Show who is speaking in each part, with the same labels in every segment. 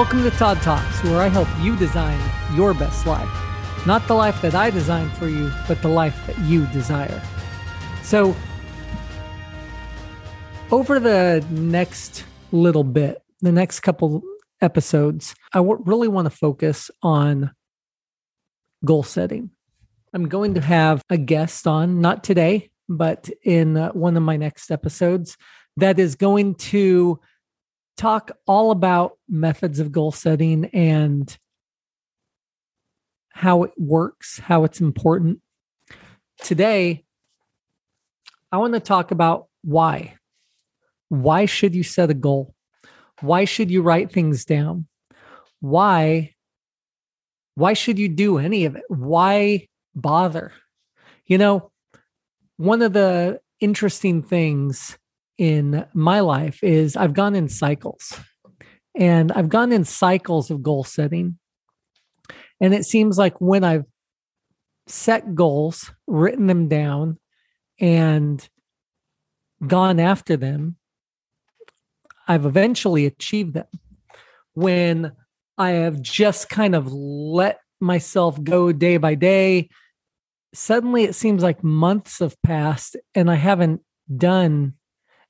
Speaker 1: Welcome to Todd Talks, where I help you design your best life. Not the life that I designed for you, but the life that you desire. So, over the next little bit, the next couple episodes, I w- really want to focus on goal setting. I'm going to have a guest on, not today, but in uh, one of my next episodes, that is going to talk all about methods of goal setting and how it works, how it's important. Today, I want to talk about why. Why should you set a goal? Why should you write things down? Why why should you do any of it? Why bother? You know, one of the interesting things in my life is I've gone in cycles and I've gone in cycles of goal setting. And it seems like when I've set goals, written them down, and gone after them, I've eventually achieved them. When I have just kind of let myself go day by day, suddenly it seems like months have passed and I haven't done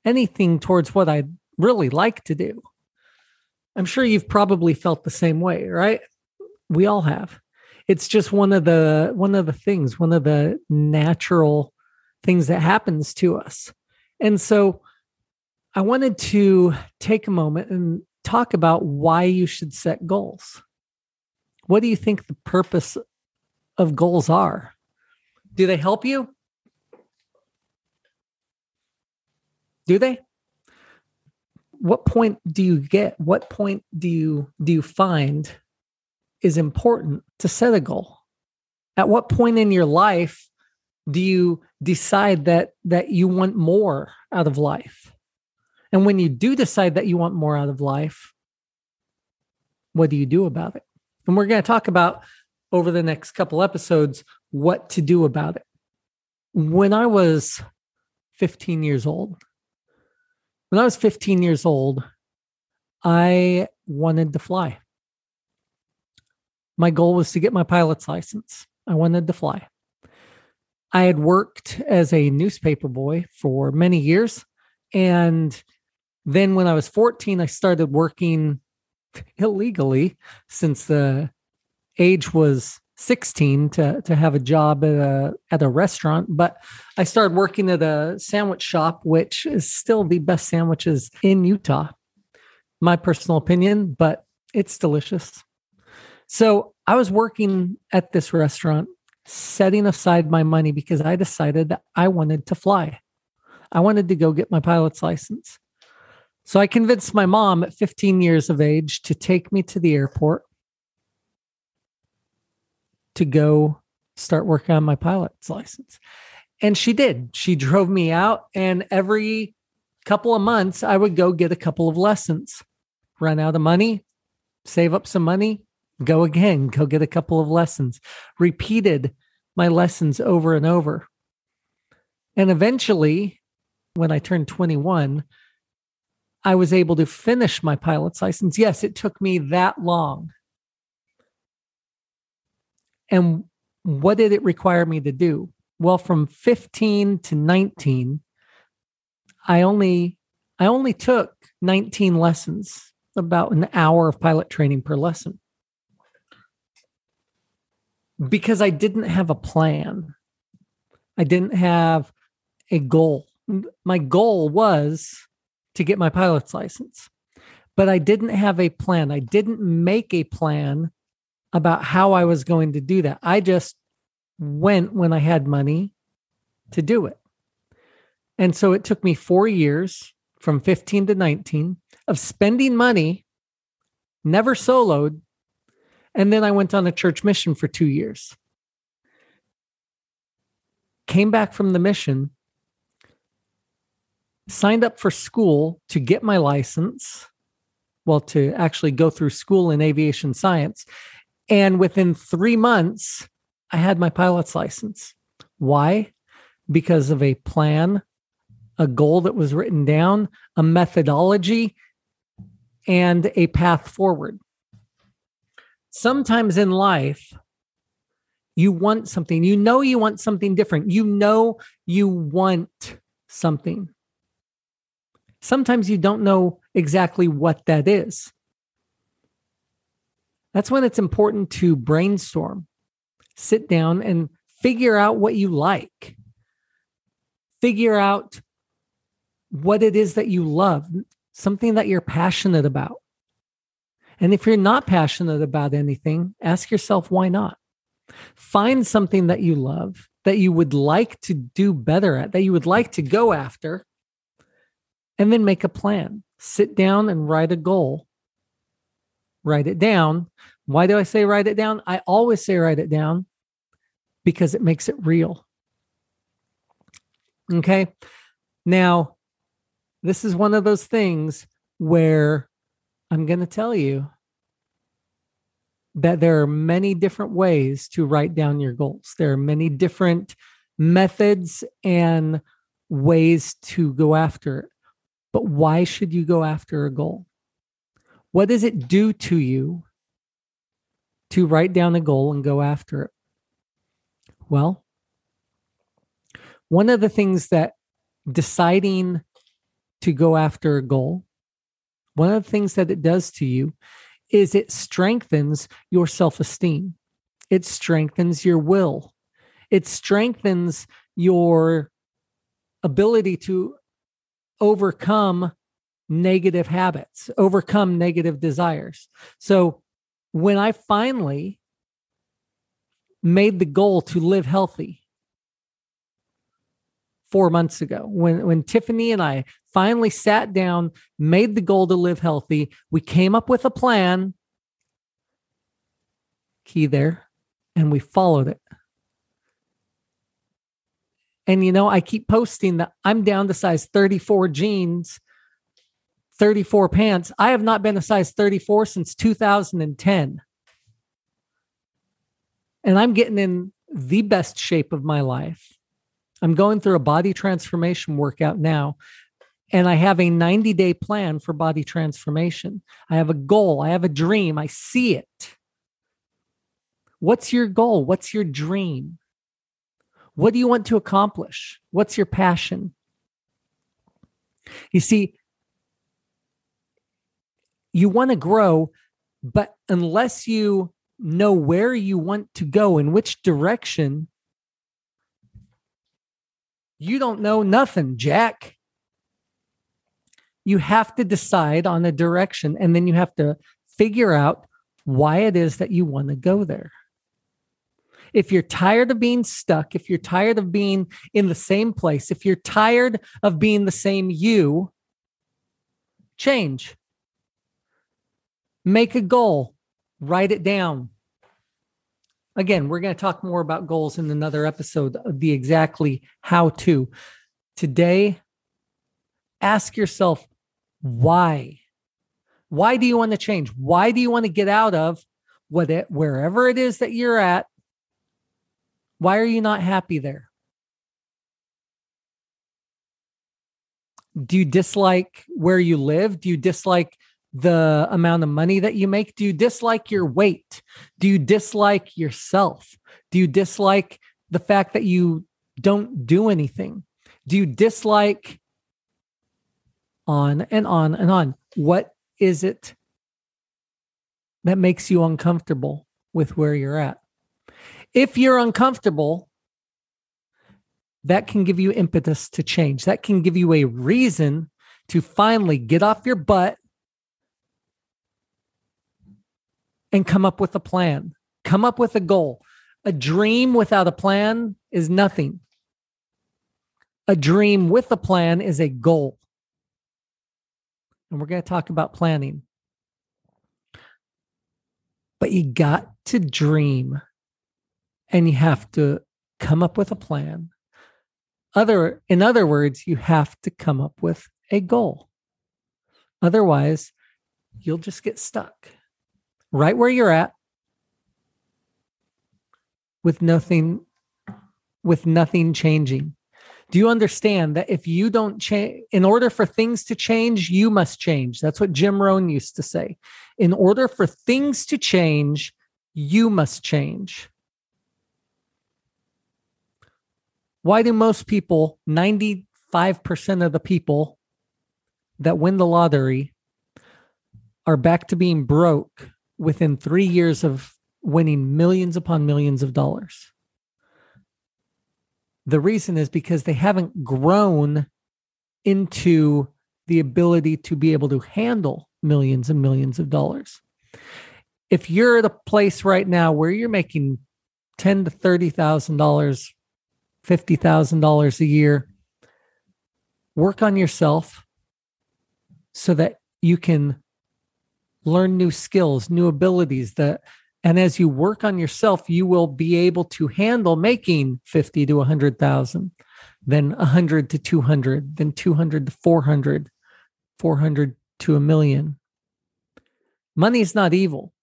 Speaker 1: anything towards what I'd really like to do. I'm sure you've probably felt the same way, right? We all have. It's just one of the one of the things, one of the natural things that happens to us. And so I wanted to take a moment and talk about why you should set goals. What do you think the purpose of goals are? Do they help you? Do they? What point do you get? What point do you do you find is important to set a goal? At what point in your life do you decide that that you want more out of life? And when you do decide that you want more out of life, what do you do about it? And we're going to talk about over the next couple episodes what to do about it. When I was 15 years old, when I was 15 years old, I wanted to fly. My goal was to get my pilot's license. I wanted to fly. I had worked as a newspaper boy for many years. And then when I was 14, I started working illegally since the age was 16 to to have a job at a at a restaurant but i started working at a sandwich shop which is still the best sandwiches in utah. My personal opinion but it's delicious. So i was working at this restaurant setting aside my money because i decided that i wanted to fly. I wanted to go get my pilot's license. So i convinced my mom at 15 years of age to take me to the airport to go start working on my pilot's license. And she did. She drove me out, and every couple of months, I would go get a couple of lessons, run out of money, save up some money, go again, go get a couple of lessons, repeated my lessons over and over. And eventually, when I turned 21, I was able to finish my pilot's license. Yes, it took me that long and what did it require me to do? Well, from 15 to 19, I only I only took 19 lessons, about an hour of pilot training per lesson. Because I didn't have a plan. I didn't have a goal. My goal was to get my pilot's license. But I didn't have a plan. I didn't make a plan about how I was going to do that. I just went when I had money to do it. And so it took me four years from 15 to 19 of spending money, never soloed. And then I went on a church mission for two years. Came back from the mission, signed up for school to get my license, well, to actually go through school in aviation science. And within three months, I had my pilot's license. Why? Because of a plan, a goal that was written down, a methodology, and a path forward. sometimes in life, you want something, you know, you want something different, you know, you want something. Sometimes you don't know exactly what that is. That's when it's important to brainstorm, sit down and figure out what you like, figure out what it is that you love, something that you're passionate about. And if you're not passionate about anything, ask yourself why not? Find something that you love, that you would like to do better at, that you would like to go after, and then make a plan. Sit down and write a goal. Write it down. Why do I say write it down? I always say write it down because it makes it real. Okay. Now, this is one of those things where I'm going to tell you that there are many different ways to write down your goals. There are many different methods and ways to go after it. But why should you go after a goal? What does it do to you to write down a goal and go after it? Well, one of the things that deciding to go after a goal, one of the things that it does to you is it strengthens your self esteem. It strengthens your will. It strengthens your ability to overcome negative habits, overcome negative desires. So when I finally made the goal to live healthy four months ago, when, when Tiffany and I finally sat down, made the goal to live healthy. We came up with a plan, key there, and we followed it. And you know, I keep posting that I'm down to size 34 jeans, 34 pants. I have not been a size 34 since 2010. And I'm getting in the best shape of my life. I'm going through a body transformation workout now and I have a 90 day plan for body transformation. I have a goal, I have a dream, I see it. What's your goal? What's your dream? What do you want to accomplish? What's your passion? You see, you want to grow, but unless you know where you want to go, in which direction, you don't know nothing, Jack you have to decide on a direction and then you have to figure out why it is that you want to go there. If you're tired of being stuck, if you're tired of being in the same place, if you're tired of being the same you, change. Make a goal, write it down. Again, we're going to talk more about goals in another episode of the exactly how to. Today, ask yourself why? Why do you want to change? Why do you want to get out of what it, wherever it is that you're at? Why are you not happy there? Do you dislike where you live? Do you dislike the amount of money that you make? Do you dislike your weight? Do you dislike yourself? Do you dislike the fact that you don't do anything? Do you dislike on and on and on. What is it that makes you uncomfortable with where you're at? If you're uncomfortable, that can give you impetus to change. That can give you a reason to finally get off your butt and come up with a plan, come up with a goal. A dream without a plan is nothing. A dream with a plan is a goal and we're going to talk about planning. But you got to dream and you have to come up with a plan. Other in other words, you have to come up with a goal. Otherwise, you'll just get stuck right where you're at with nothing with nothing changing do you understand that if you don't change, in order for things to change, you must change? That's what Jim Rohn used to say. In order for things to change, You must change. Why do most people, 95% of the people that win the lottery, are back to being broke within three years of winning millions upon millions of dollars? The reason is because they haven't grown into the ability to be able to handle millions and millions of dollars. If you're at a place right now where you're making ten to thirty thousand dollars, fifty thousand dollars a year, work on yourself so that you can learn new skills, new abilities that and as you work on yourself, you will be able to handle making 50 to 100,000, then 100 to 200, then 200 to 400, 400 to a million. Money is not evil.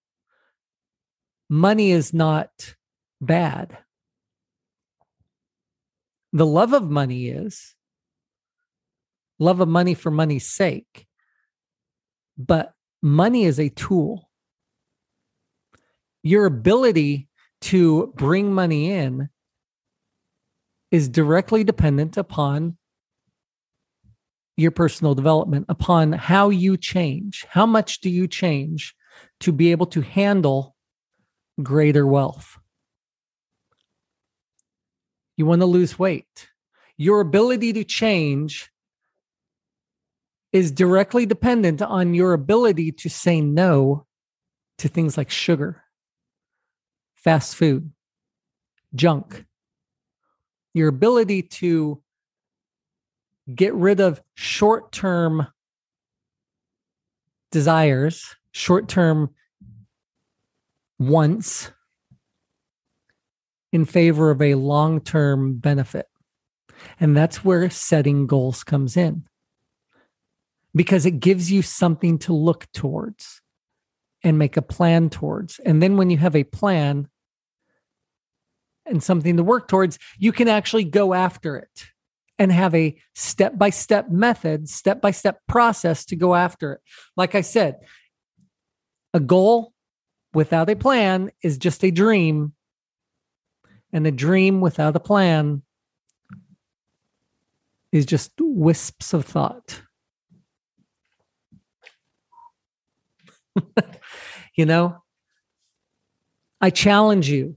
Speaker 1: Money is not bad. The love of money is love of money for money's sake. But money is a tool. Your ability to bring money in is directly dependent upon your personal development, upon how you change. How much do you change to be able to handle greater wealth? You want to lose weight. Your ability to change is directly dependent on your ability to say no to things like sugar, fast food, junk. Your ability to get rid of short term desires, short term wants in favor of a long term benefit. And that's where setting goals comes in because it gives you something to look towards and make a plan towards. And then when you have a plan and something to work towards, you can actually go after it and have a step by step method, step by step process to go after it. Like I said, a goal without a plan is just a dream, and a dream without a plan is just wisps of thought. you know, I challenge you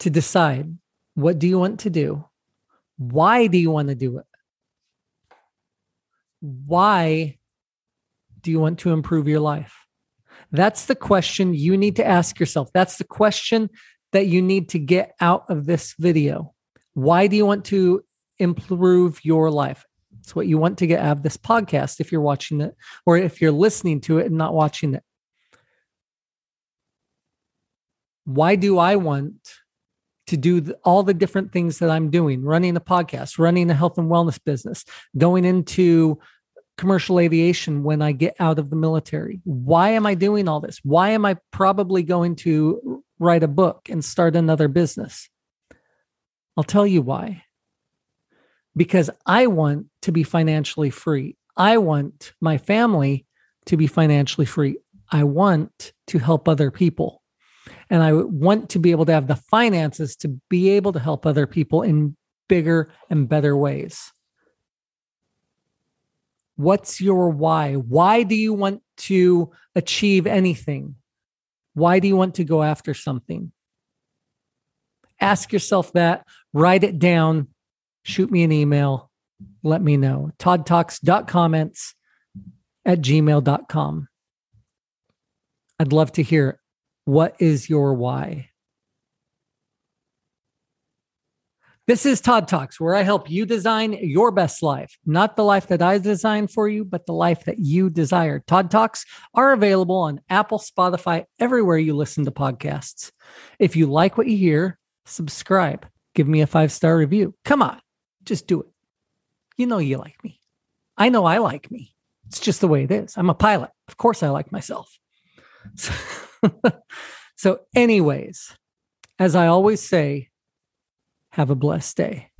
Speaker 1: to decide what do you want to do? Why do you want to do it? Why do you want to improve your life? That's the question you need to ask yourself. That's the question that you need to get out of this video. Why do you want to improve your life? It's what you want to get out of this podcast if you're watching it or if you're listening to it and not watching it. Why do I want to do all the different things that I'm doing, running a podcast, running a health and wellness business, going into commercial aviation when I get out of the military. Why am I doing all this? Why am I probably going to write a book and start another business? I'll tell you why because I want to be financially free. I want my family to be financially free. I want to help other people. And I want to be able to have the finances to be able to help other people in bigger and better ways. What's your why? Why do you want to achieve anything? Why do you want to go after something? Ask yourself that, write it down, shoot me an email. Let me know. ToddTalks.comments at gmail.com. I'd love to hear what is your why? This is Todd Talks, where I help you design your best life, not the life that I designed for you, but the life that you desire. Todd Talks are available on Apple, Spotify, everywhere you listen to podcasts. If you like what you hear, subscribe, give me a five star review. Come on. Just do it. You know you like me. I know I like me. It's just the way it is. I'm a pilot. Of course I like myself. So, so anyways, as I always say, have a blessed day.